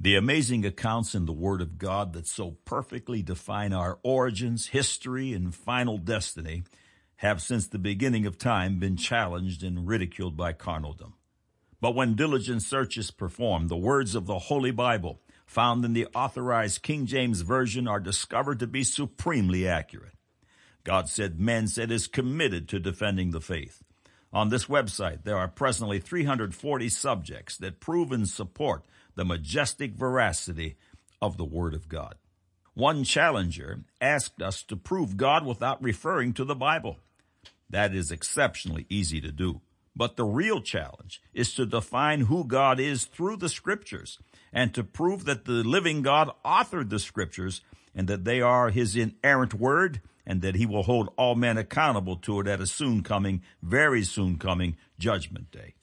The amazing accounts in the Word of God that so perfectly define our origins, history, and final destiny have since the beginning of time been challenged and ridiculed by carnaldom. But when diligent search is performed, the words of the Holy Bible found in the authorized King James Version are discovered to be supremely accurate. God said man said is committed to defending the faith. On this website, there are presently 340 subjects that prove and support the majestic veracity of the Word of God. One challenger asked us to prove God without referring to the Bible. That is exceptionally easy to do. But the real challenge is to define who God is through the scriptures and to prove that the living God authored the scriptures and that they are his inerrant word and that he will hold all men accountable to it at a soon coming, very soon coming judgment day.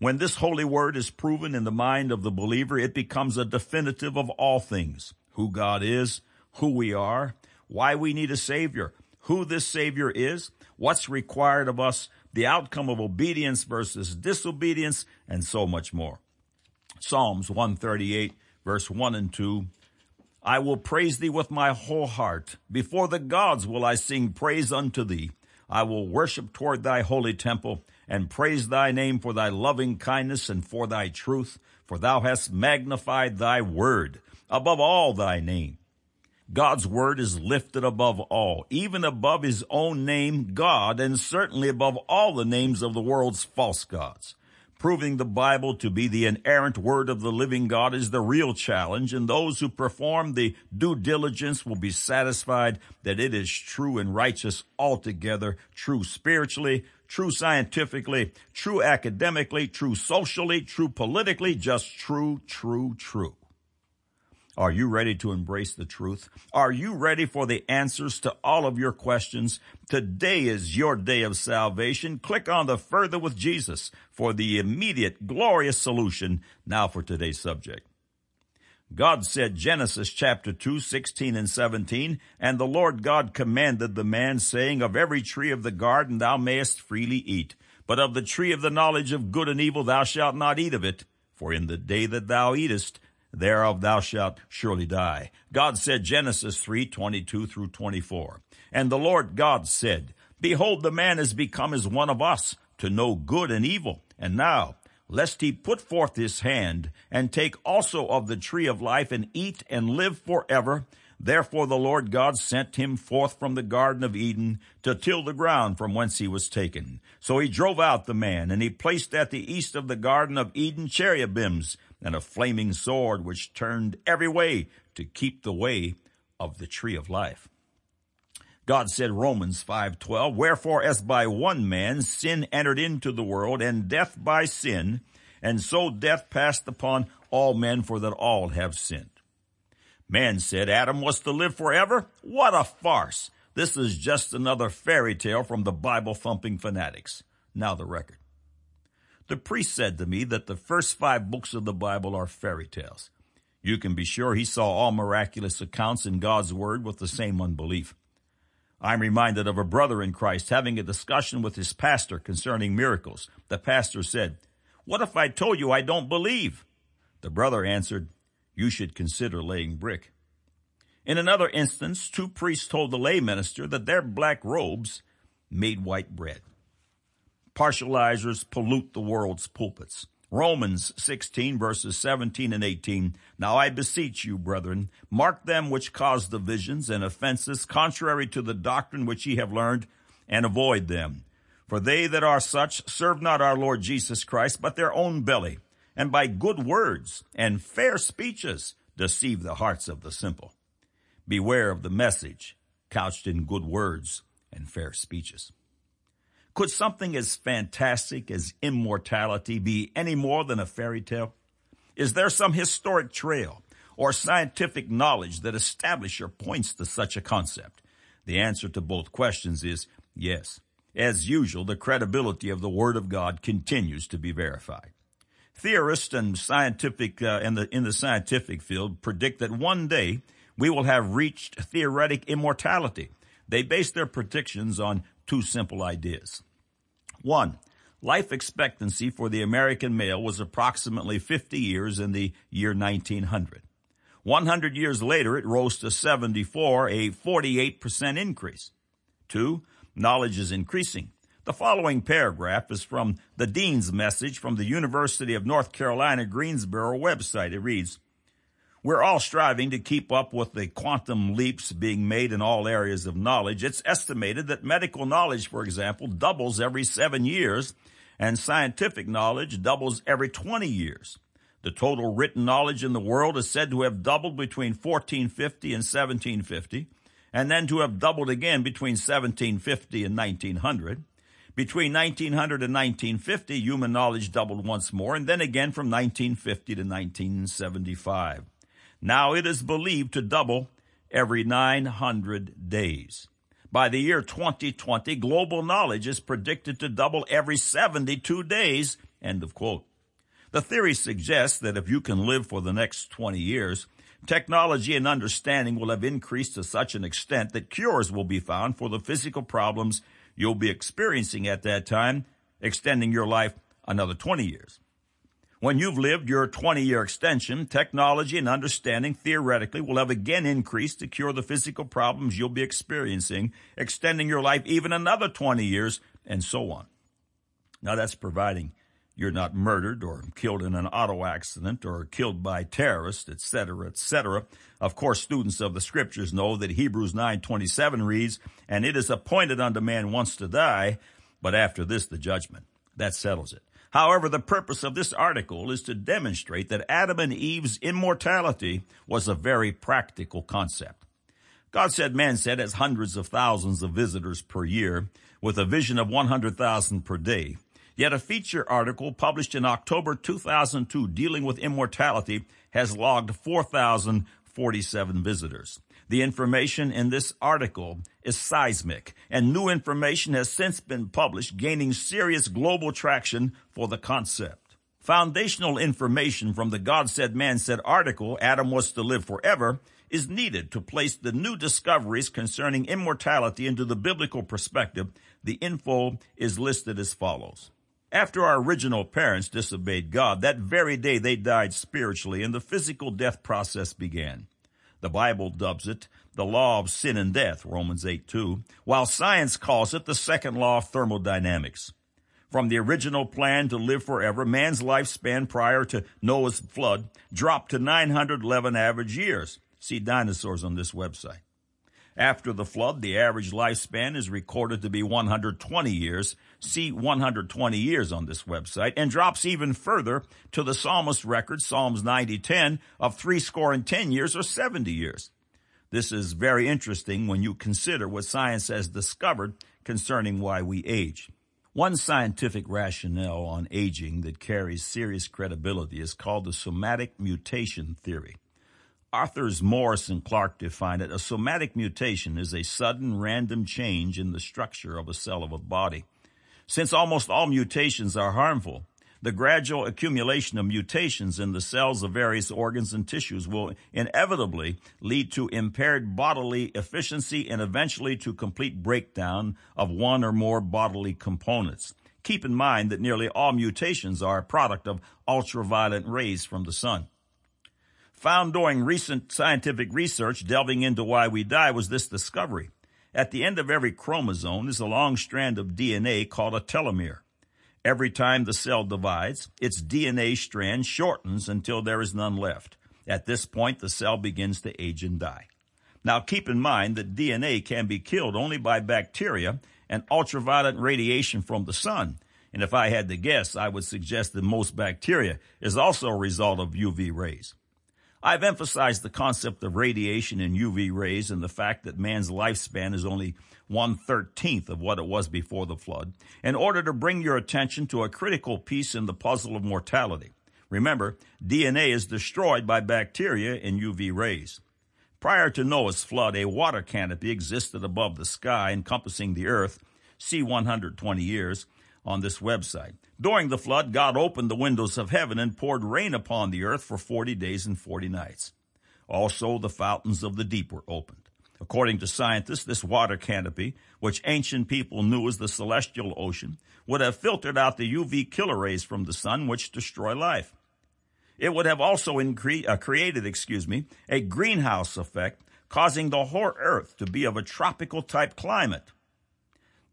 When this holy word is proven in the mind of the believer, it becomes a definitive of all things. Who God is, who we are, why we need a Savior, who this Savior is, what's required of us, the outcome of obedience versus disobedience, and so much more. Psalms 138 verse 1 and 2. I will praise thee with my whole heart. Before the gods will I sing praise unto thee. I will worship toward thy holy temple and praise thy name for thy loving kindness and for thy truth, for thou hast magnified thy word above all thy name. God's word is lifted above all, even above his own name, God, and certainly above all the names of the world's false gods. Proving the Bible to be the inerrant word of the living God is the real challenge, and those who perform the due diligence will be satisfied that it is true and righteous altogether, true spiritually, true scientifically, true academically, true socially, true politically, just true, true, true. Are you ready to embrace the truth? Are you ready for the answers to all of your questions? Today is your day of salvation. Click on the Further with Jesus for the immediate glorious solution now for today's subject. God said Genesis chapter 2, 16 and 17, and the Lord God commanded the man saying, of every tree of the garden thou mayest freely eat, but of the tree of the knowledge of good and evil thou shalt not eat of it, for in the day that thou eatest, thereof thou shalt surely die. God said Genesis 3, 22 through 24. And the Lord God said, Behold, the man is become as one of us, to know good and evil. And now, lest he put forth his hand, and take also of the tree of life, and eat and live forever. Therefore the Lord God sent him forth from the Garden of Eden to till the ground from whence he was taken. So he drove out the man, and he placed at the east of the Garden of Eden cherubims, and a flaming sword which turned every way to keep the way of the tree of life. God said Romans 5:12, "Wherefore as by one man sin entered into the world and death by sin, and so death passed upon all men for that all have sinned." Man said Adam was to live forever? What a farce. This is just another fairy tale from the Bible thumping fanatics. Now the record. The priest said to me that the first five books of the Bible are fairy tales. You can be sure he saw all miraculous accounts in God's Word with the same unbelief. I'm reminded of a brother in Christ having a discussion with his pastor concerning miracles. The pastor said, What if I told you I don't believe? The brother answered, You should consider laying brick. In another instance, two priests told the lay minister that their black robes made white bread. Partializers pollute the world's pulpits. Romans 16 verses 17 and 18. Now I beseech you, brethren, mark them which cause divisions and offenses contrary to the doctrine which ye have learned, and avoid them. For they that are such serve not our Lord Jesus Christ, but their own belly, and by good words and fair speeches deceive the hearts of the simple. Beware of the message couched in good words and fair speeches. Could something as fantastic as immortality be any more than a fairy tale? Is there some historic trail or scientific knowledge that establishes or points to such a concept? The answer to both questions is yes. As usual, the credibility of the Word of God continues to be verified. Theorists and scientific uh, in the in the scientific field predict that one day we will have reached theoretic immortality. They base their predictions on two simple ideas. One, life expectancy for the American male was approximately 50 years in the year 1900. 100 years later, it rose to 74, a 48% increase. Two, knowledge is increasing. The following paragraph is from the Dean's message from the University of North Carolina Greensboro website. It reads, we're all striving to keep up with the quantum leaps being made in all areas of knowledge. It's estimated that medical knowledge, for example, doubles every seven years and scientific knowledge doubles every 20 years. The total written knowledge in the world is said to have doubled between 1450 and 1750, and then to have doubled again between 1750 and 1900. Between 1900 and 1950, human knowledge doubled once more, and then again from 1950 to 1975. Now it is believed to double every 900 days. By the year 2020, global knowledge is predicted to double every 72 days. End of quote. The theory suggests that if you can live for the next 20 years, technology and understanding will have increased to such an extent that cures will be found for the physical problems you'll be experiencing at that time, extending your life another 20 years. When you've lived your 20 year extension, technology and understanding theoretically will have again increased to cure the physical problems you'll be experiencing, extending your life even another 20 years, and so on. Now that's providing you're not murdered or killed in an auto accident or killed by terrorists, etc., etc. Of course, students of the scriptures know that Hebrews 9:27 reads, "And it is appointed unto man once to die, but after this the judgment." That settles it. However, the purpose of this article is to demonstrate that Adam and Eve's immortality was a very practical concept. God said man said has hundreds of thousands of visitors per year with a vision of 100,000 per day. Yet a feature article published in October 2002 dealing with immortality has logged 4,047 visitors. The information in this article is seismic, and new information has since been published, gaining serious global traction for the concept. Foundational information from the God Said Man Said article, Adam Was to Live Forever, is needed to place the new discoveries concerning immortality into the biblical perspective. The info is listed as follows. After our original parents disobeyed God, that very day they died spiritually and the physical death process began. The Bible dubs it the law of sin and death, Romans 8 2, while science calls it the second law of thermodynamics. From the original plan to live forever, man's lifespan prior to Noah's flood dropped to 911 average years. See dinosaurs on this website. After the flood, the average lifespan is recorded to be 120 years. See 120 years on this website and drops even further to the psalmist record, Psalms 90:10, of three score and 10 years or 70 years. This is very interesting when you consider what science has discovered concerning why we age. One scientific rationale on aging that carries serious credibility is called the somatic mutation theory. Authors Morris and Clark define it. A somatic mutation is a sudden random change in the structure of a cell of a body. Since almost all mutations are harmful, the gradual accumulation of mutations in the cells of various organs and tissues will inevitably lead to impaired bodily efficiency and eventually to complete breakdown of one or more bodily components. Keep in mind that nearly all mutations are a product of ultraviolet rays from the sun found during recent scientific research delving into why we die was this discovery. At the end of every chromosome is a long strand of DNA called a telomere. Every time the cell divides, its DNA strand shortens until there is none left. At this point, the cell begins to age and die. Now keep in mind that DNA can be killed only by bacteria and ultraviolet radiation from the sun. And if I had to guess, I would suggest that most bacteria is also a result of UV rays. I've emphasized the concept of radiation and UV rays and the fact that man's lifespan is only one thirteenth of what it was before the flood in order to bring your attention to a critical piece in the puzzle of mortality. Remember, DNA is destroyed by bacteria in UV rays. Prior to Noah's flood, a water canopy existed above the sky encompassing the earth, see 120 years, on this website. During the flood, God opened the windows of heaven and poured rain upon the earth for 40 days and 40 nights. Also, the fountains of the deep were opened. According to scientists, this water canopy, which ancient people knew as the celestial ocean, would have filtered out the UV killer rays from the sun which destroy life. It would have also incre- uh, created, excuse me, a greenhouse effect, causing the whole earth to be of a tropical type climate.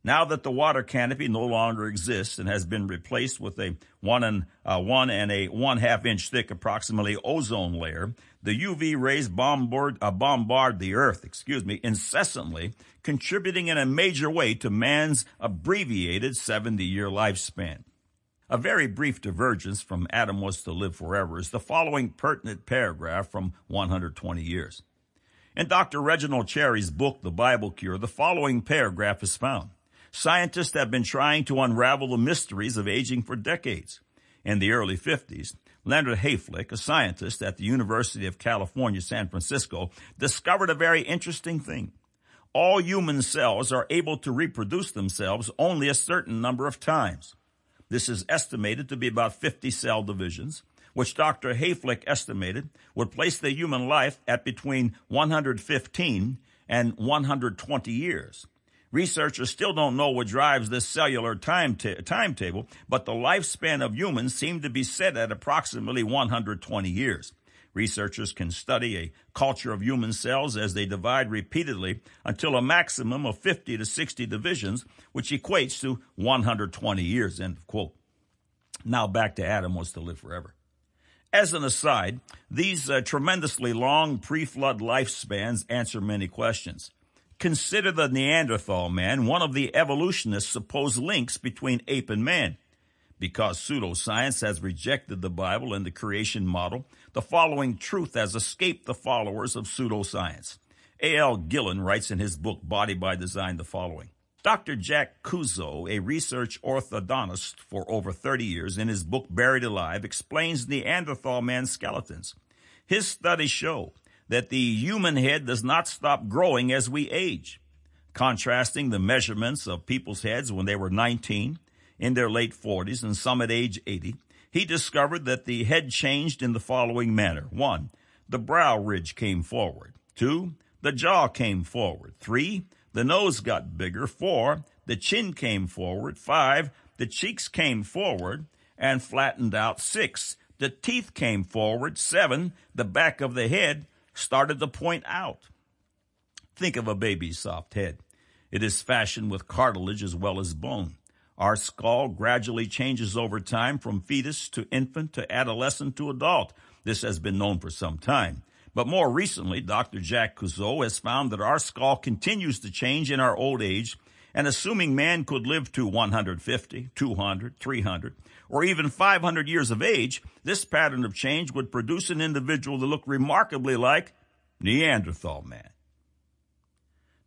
Now that the water canopy no longer exists and has been replaced with a one and uh, one and a one half inch thick, approximately ozone layer, the UV rays bombard, uh, bombard the Earth, excuse me, incessantly, contributing in a major way to man's abbreviated 70 year lifespan. A very brief divergence from Adam was to live forever is the following pertinent paragraph from 120 years. In Dr. Reginald Cherry's book, The Bible Cure, the following paragraph is found. Scientists have been trying to unravel the mysteries of aging for decades. In the early 50s, Leonard Hayflick, a scientist at the University of California, San Francisco, discovered a very interesting thing. All human cells are able to reproduce themselves only a certain number of times. This is estimated to be about 50 cell divisions, which Dr. Hayflick estimated would place the human life at between 115 and 120 years. Researchers still don't know what drives this cellular time timetable, but the lifespan of humans seem to be set at approximately 120 years. Researchers can study a culture of human cells as they divide repeatedly until a maximum of 50 to 60 divisions, which equates to 120 years. End of quote. Now back to Adam was to live forever. As an aside, these uh, tremendously long pre-flood lifespans answer many questions. Consider the Neanderthal man, one of the evolutionists' supposed links between ape and man. Because pseudoscience has rejected the Bible and the creation model, the following truth has escaped the followers of pseudoscience. A.L. Gillen writes in his book Body by Design the following. Dr. Jack Cuozzo, a research orthodontist for over 30 years, in his book Buried Alive, explains Neanderthal man's skeletons. His studies show that the human head does not stop growing as we age. Contrasting the measurements of people's heads when they were 19, in their late 40s, and some at age 80, he discovered that the head changed in the following manner. One, the brow ridge came forward. Two, the jaw came forward. Three, the nose got bigger. Four, the chin came forward. Five, the cheeks came forward and flattened out. Six, the teeth came forward. Seven, the back of the head started to point out. Think of a baby's soft head. It is fashioned with cartilage as well as bone. Our skull gradually changes over time from fetus to infant to adolescent to adult. This has been known for some time. But more recently, Dr. Jack Cuozzo has found that our skull continues to change in our old age, and assuming man could live to 150, 200, 300, or even 500 years of age, this pattern of change would produce an individual that looked remarkably like Neanderthal man.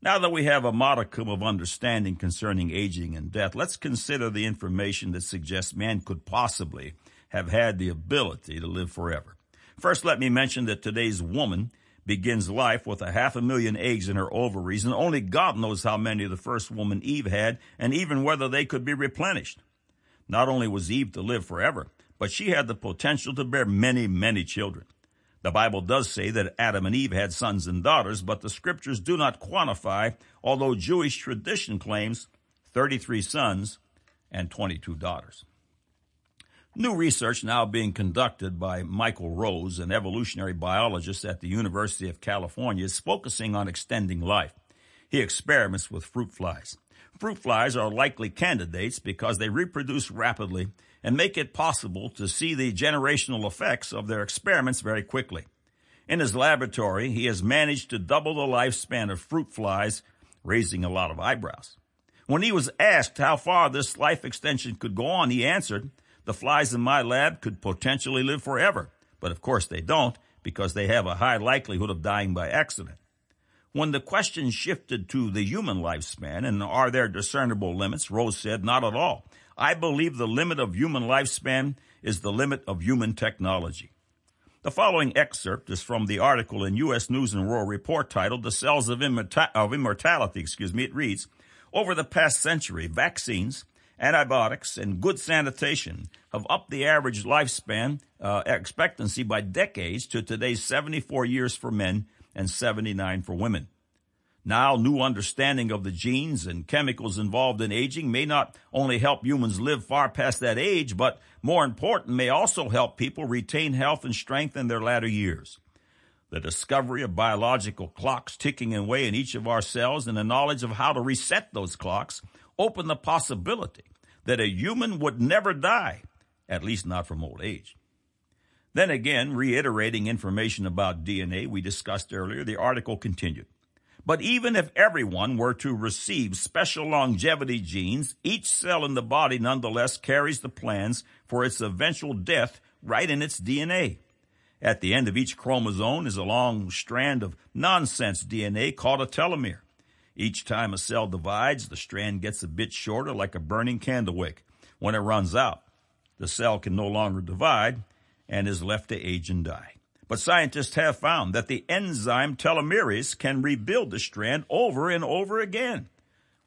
Now that we have a modicum of understanding concerning aging and death, let's consider the information that suggests man could possibly have had the ability to live forever. First, let me mention that today's woman begins life with a half a million eggs in her ovaries, and only God knows how many the first woman Eve had, and even whether they could be replenished. Not only was Eve to live forever, but she had the potential to bear many, many children. The Bible does say that Adam and Eve had sons and daughters, but the scriptures do not quantify, although Jewish tradition claims 33 sons and 22 daughters. New research now being conducted by Michael Rose, an evolutionary biologist at the University of California, is focusing on extending life. He experiments with fruit flies. Fruit flies are likely candidates because they reproduce rapidly and make it possible to see the generational effects of their experiments very quickly. In his laboratory, he has managed to double the lifespan of fruit flies, raising a lot of eyebrows. When he was asked how far this life extension could go on, he answered, the flies in my lab could potentially live forever, but of course they don't because they have a high likelihood of dying by accident. When the question shifted to the human lifespan and are there discernible limits, Rose said, not at all. I believe the limit of human lifespan is the limit of human technology. The following excerpt is from the article in U.S. News and World Report titled The Cells of, Immorta- of Immortality. Excuse me. It reads, over the past century, vaccines, antibiotics, and good sanitation have upped the average lifespan uh, expectancy by decades to today's 74 years for men and 79 for women. Now, new understanding of the genes and chemicals involved in aging may not only help humans live far past that age, but more important, may also help people retain health and strength in their latter years. The discovery of biological clocks ticking away in each of our cells and the knowledge of how to reset those clocks open the possibility that a human would never die, at least not from old age. Then again, reiterating information about DNA we discussed earlier, the article continued. But even if everyone were to receive special longevity genes, each cell in the body nonetheless carries the plans for its eventual death right in its DNA. At the end of each chromosome is a long strand of nonsense DNA called a telomere. Each time a cell divides, the strand gets a bit shorter like a burning candle wick. When it runs out, the cell can no longer divide and is left to age and die. But scientists have found that the enzyme telomerase can rebuild the strand over and over again.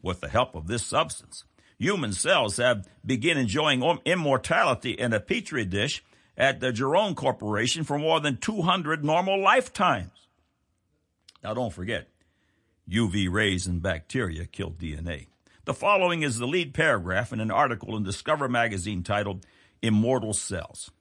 With the help of this substance, human cells have begun enjoying immortality in a petri dish at the Geron Corporation for more than 200 normal lifetimes. Now don't forget, UV rays and bacteria kill DNA. The following is the lead paragraph in an article in Discover magazine titled Immortal Cells.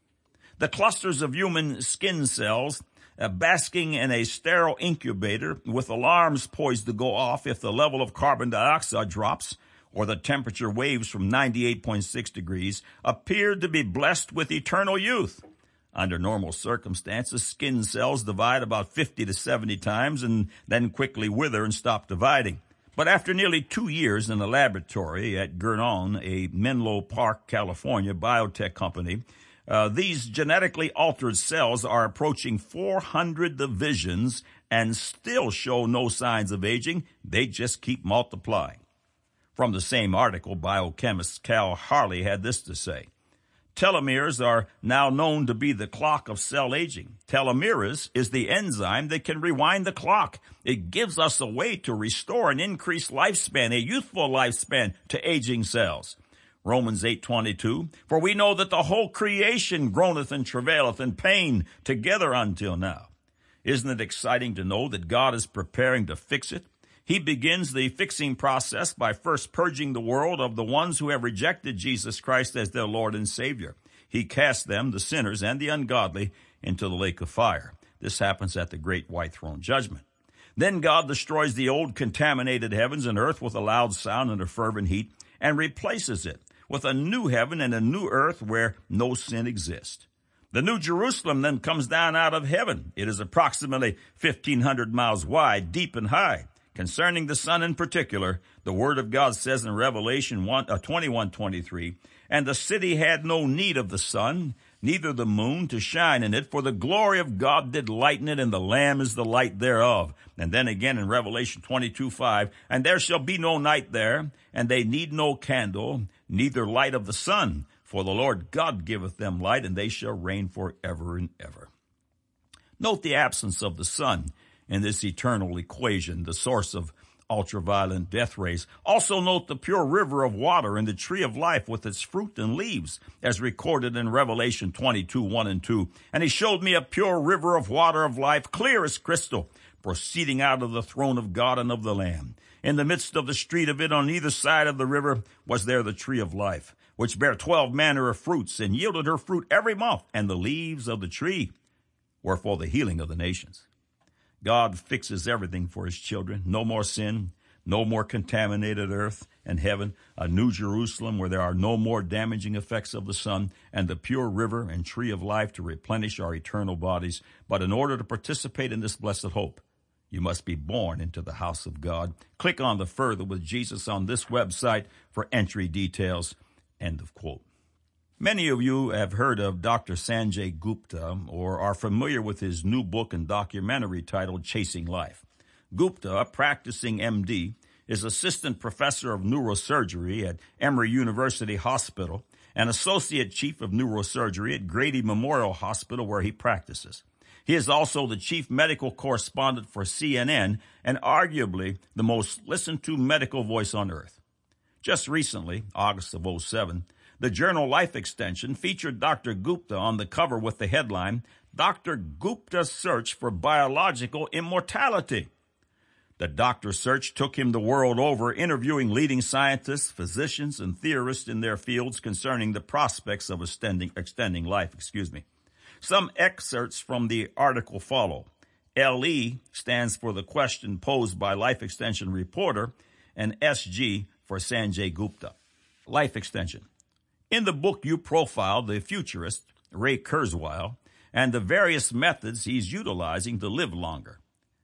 The clusters of human skin cells uh, basking in a sterile incubator with alarms poised to go off if the level of carbon dioxide drops or the temperature waves from 98.6 degrees appeared to be blessed with eternal youth. Under normal circumstances, skin cells divide about 50 to 70 times and then quickly wither and stop dividing. But after nearly two years in a laboratory at Geron, a Menlo Park, California biotech company, uh, these genetically altered cells are approaching 400 divisions and still show no signs of aging. They just keep multiplying. From the same article, biochemist Cal Harley had this to say. Telomeres are now known to be the clock of cell aging. Telomerase is the enzyme that can rewind the clock. It gives us a way to restore an increased lifespan, a youthful lifespan to aging cells. Romans 8:22 For we know that the whole creation groaneth and travaileth in pain together until now. Isn't it exciting to know that God is preparing to fix it? He begins the fixing process by first purging the world of the ones who have rejected Jesus Christ as their Lord and Savior. He casts them, the sinners and the ungodly, into the lake of fire. This happens at the great white throne judgment. Then God destroys the old contaminated heavens and earth with a loud sound and a fervent heat and replaces it with a new heaven and a new earth where no sin exists. The New Jerusalem then comes down out of heaven. It is approximately 1500 miles wide, deep and high. Concerning the sun in particular, the word of God says in Revelation 1, uh, 21, 23, and the city had no need of the sun, neither the moon to shine in it, for the glory of God did lighten it, and the Lamb is the light thereof. And then again in Revelation 22, 5, and there shall be no night there, and they need no candle, neither light of the sun, for the Lord God giveth them light, and they shall reign for ever and ever. Note the absence of the sun in this eternal equation, the source of ultraviolet death rays. Also note the pure river of water and the tree of life with its fruit and leaves, as recorded in Revelation 22, 1 and 2. And he showed me a pure river of water of life, clear as crystal, proceeding out of the throne of God and of the Lamb. In the midst of the street of it on either side of the river was there the tree of life, which bare twelve manner of fruits and yielded her fruit every month, and the leaves of the tree were for the healing of the nations. God fixes everything for his children. No more sin, no more contaminated earth and heaven, a new Jerusalem where there are no more damaging effects of the sun, and the pure river and tree of life to replenish our eternal bodies. But in order to participate in this blessed hope, you must be born into the house of God. Click on the Further with Jesus on this website for entry details. End of quote. Many of you have heard of Dr. Sanjay Gupta or are familiar with his new book and documentary titled Chasing Life. Gupta, a practicing MD, is assistant professor of neurosurgery at Emory University Hospital and associate chief of neurosurgery at Grady Memorial Hospital where he practices. He is also the chief medical correspondent for CNN and arguably the most listened to medical voice on earth. Just recently, August of 07, the journal Life Extension featured Dr. Gupta on the cover with the headline, Dr. Gupta's Search for Biological Immortality. The doctor's search took him the world over, interviewing leading scientists, physicians, and theorists in their fields concerning the prospects of extending, extending life. Excuse me. Some excerpts from the article follow. LE stands for the question posed by Life Extension reporter, and SG for Sanjay Gupta. Life Extension. In the book, you profile the futurist, Ray Kurzweil, and the various methods he's utilizing to live longer.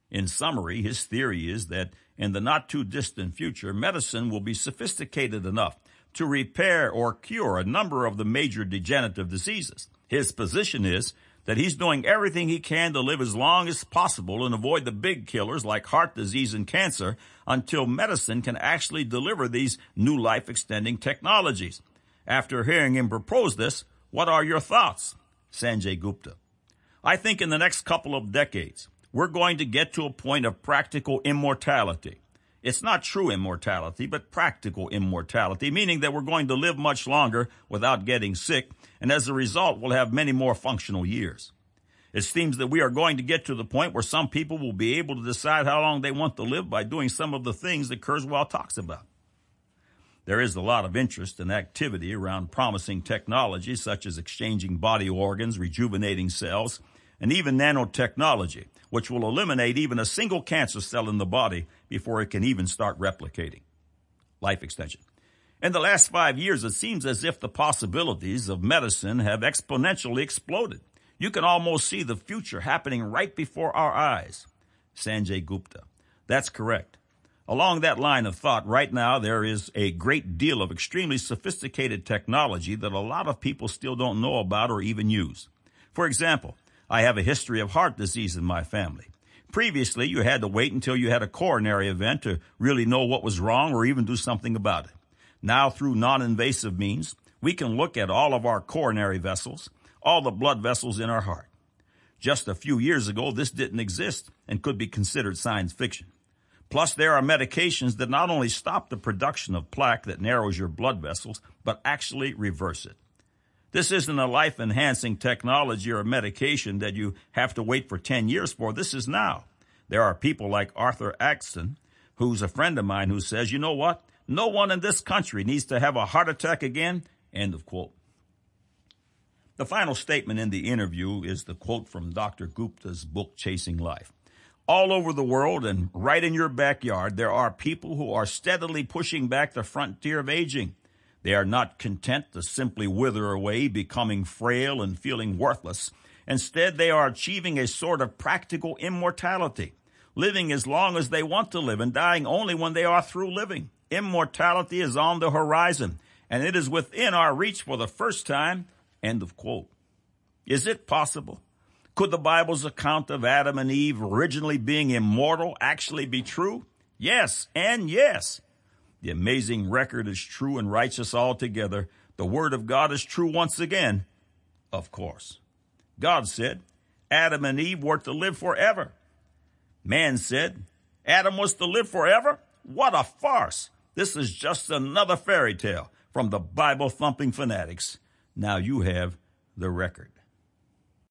In summary, his theory is that in the not too distant future, medicine will be sophisticated enough to repair or cure a number of the major degenerative diseases. His position is that he's doing everything he can to live as long as possible and avoid the big killers like heart disease and cancer until medicine can actually deliver these new life extending technologies. After hearing him propose this, what are your thoughts? Sanjay Gupta. I think in the next couple of decades, we're going to get to a point of practical immortality. It's not true immortality, but practical immortality, meaning that we're going to live much longer without getting sick, and as a result, we'll have many more functional years. It seems that we are going to get to the point where some people will be able to decide how long they want to live by doing some of the things that Kurzweil talks about. There is a lot of interest and activity around promising technologies such as exchanging body organs, rejuvenating cells, and even nanotechnology, which will eliminate even a single cancer cell in the body before it can even start replicating. Life extension. In the last five years, it seems as if the possibilities of medicine have exponentially exploded. You can almost see the future happening right before our eyes. Sanjay Gupta. That's correct. Along that line of thought, right now there is a great deal of extremely sophisticated technology that a lot of people still don't know about or even use. For example, I have a history of heart disease in my family. Previously, you had to wait until you had a coronary event to really know what was wrong or even do something about it. Now, through non-invasive means, we can look at all of our coronary vessels, all the blood vessels in our heart. Just a few years ago, this didn't exist and could be considered science fiction. Plus, there are medications that not only stop the production of plaque that narrows your blood vessels, but actually reverse it. This isn't a life enhancing technology or medication that you have to wait for 10 years for. This is now. There are people like Arthur Agatston, who's a friend of mine, who says, you know what? No one in this country needs to have a heart attack again. End of quote. The final statement in the interview is the quote from Dr. Gupta's book, Chasing Life. All over the world and right in your backyard, there are people who are steadily pushing back the frontier of aging. They are not content to simply wither away, becoming frail and feeling worthless. Instead, they are achieving a sort of practical immortality, living as long as they want to live and dying only when they are through living. Immortality is on the horizon, and it is within our reach for the first time. End of quote. Is it possible? Could the Bible's account of Adam and Eve originally being immortal actually be true? Yes, and yes. The amazing record is true and righteous altogether. The word of God is true once again, of course. God said Adam and Eve were to live forever. Man said Adam was to live forever? What a farce. This is just another fairy tale from the Bible thumping fanatics. Now you have the record.